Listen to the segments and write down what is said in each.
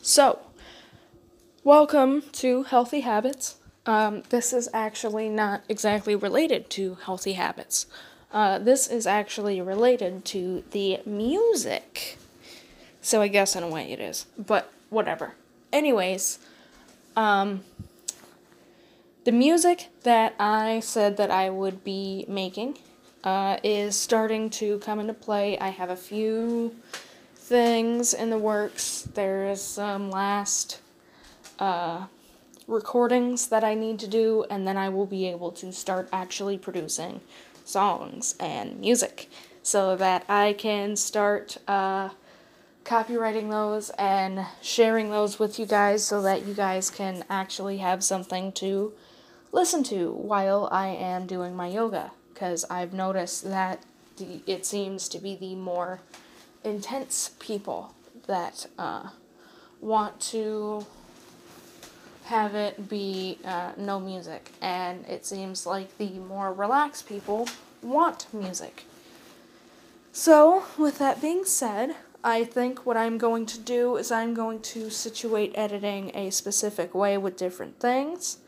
So, welcome to Healthy Habits. Um, this is actually not exactly related to healthy habits. Uh, this is actually related to the music. So, I guess in a way it is, but whatever. Anyways, um, the music that I said that I would be making uh, is starting to come into play. I have a few things in the works. There's some last uh, recordings that I need to do, and then I will be able to start actually producing songs and music so that I can start uh, copyrighting those and sharing those with you guys so that you guys can actually have something to listen to while I am doing my yoga because I've noticed that the, it seems to be the more intense people that uh, want to have it be uh, no music, and it seems like the more relaxed people want music. So, with that being said, I think what I'm going to do is I'm going to situate editing a specific way with different things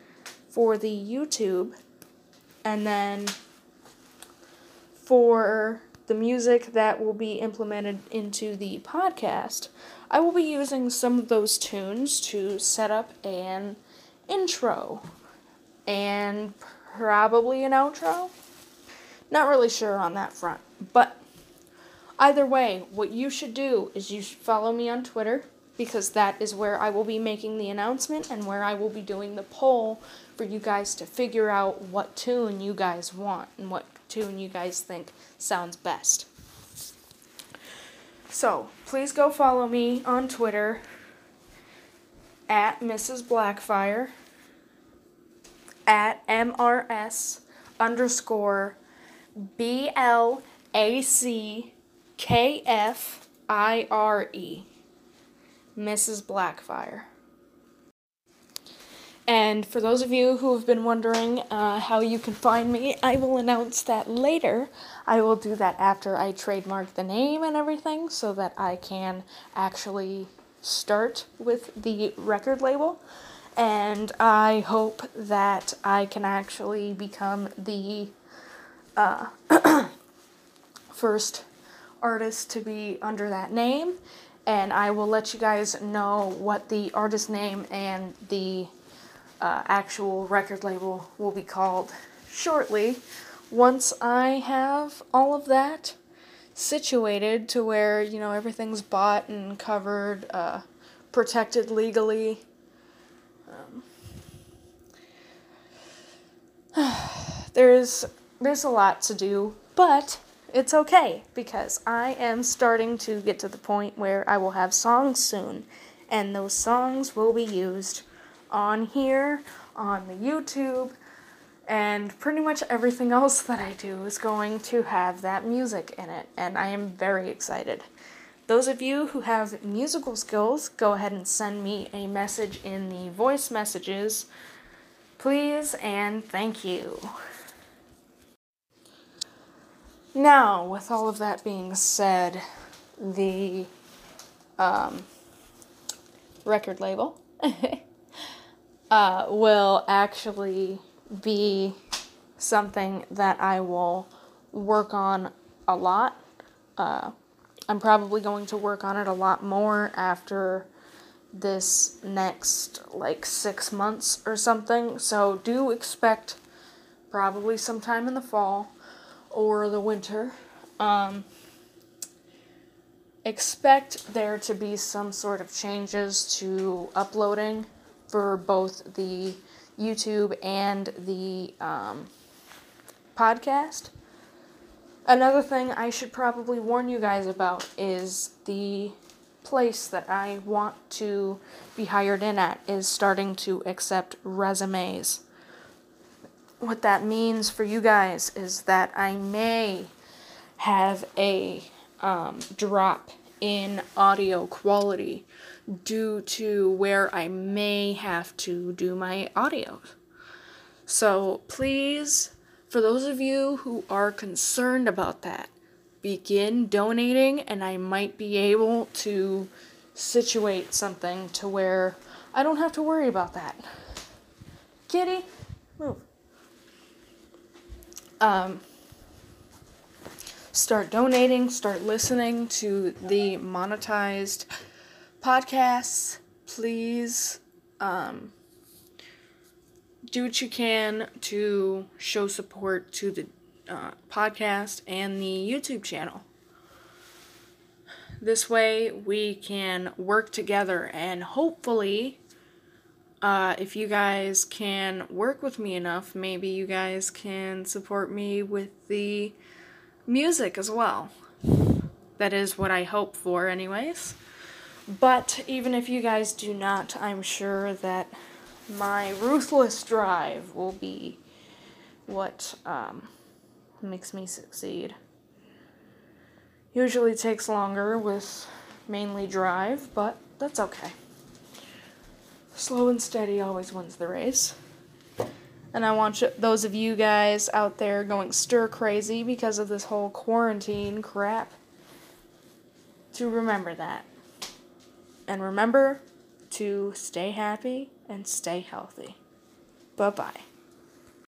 for the YouTube, and then for the music that will be implemented into the podcast, I will be using some of those tunes to set up an intro and probably an outro. Not really sure on that front, but either way, what you should do is you should follow me on Twitter because that is where I will be making the announcement and where I will be doing the poll for you guys to figure out what tune you guys want and what tune you guys think sounds best. So, please go follow me on Twitter at Mrs. Blackfire at MRS underscore B L A C K F I R E. Mrs. Blackfire. And for those of you who have been wondering uh, how you can find me, I will announce that later. I will do that after I trademark the name and everything so that I can actually start with the record label. And I hope that I can actually become the uh, first artist to be under that name. And I will let you guys know what the artist name and the uh, actual record label will be called shortly once I have all of that situated to where, you know, everything's bought and covered, uh, protected legally. Um, there's there's a lot to do, but it's okay because I am starting to get to the point where I will have songs soon, and those songs will be used on here, on the YouTube, and pretty much everything else that I do is going to have that music in it, and I am very excited. Those of you who have musical skills, go ahead and send me a message in the voice messages, please, and thank you. Now, with all of that being said, the um, record label uh, will actually be something that I will work on a lot. Uh, I'm probably going to work on it a lot more after this next like six months or something. So do expect probably sometime in the fall or the winter. Um, expect there to be some sort of changes to uploading for both the YouTube and the um, podcast. Another thing I should probably warn you guys about is the place that I want to be hired in at is starting to accept resumes. What that means for you guys is that I may have a um, drop in audio quality due to where I may have to do my audio. So please, for those of you who are concerned about that, begin donating and I might be able to situate something to where I don't have to worry about that. Kitty, move. Um, start donating, start listening to the monetized podcasts. Please um, do what you can to show support to the uh, podcast and the YouTube channel. This way, we can work together, and hopefully, uh, if you guys can work with me enough, maybe you guys can support me with the music as well. That is what I hope for, anyways. But even if you guys do not, I'm sure that my ruthless drive will be what um, makes me succeed. Usually takes longer with mainly drive, but that's okay. Slow and steady always wins the race. And I want those of you guys out there going stir crazy because of this whole quarantine crap to remember that. And remember to stay happy and stay healthy. Bye bye.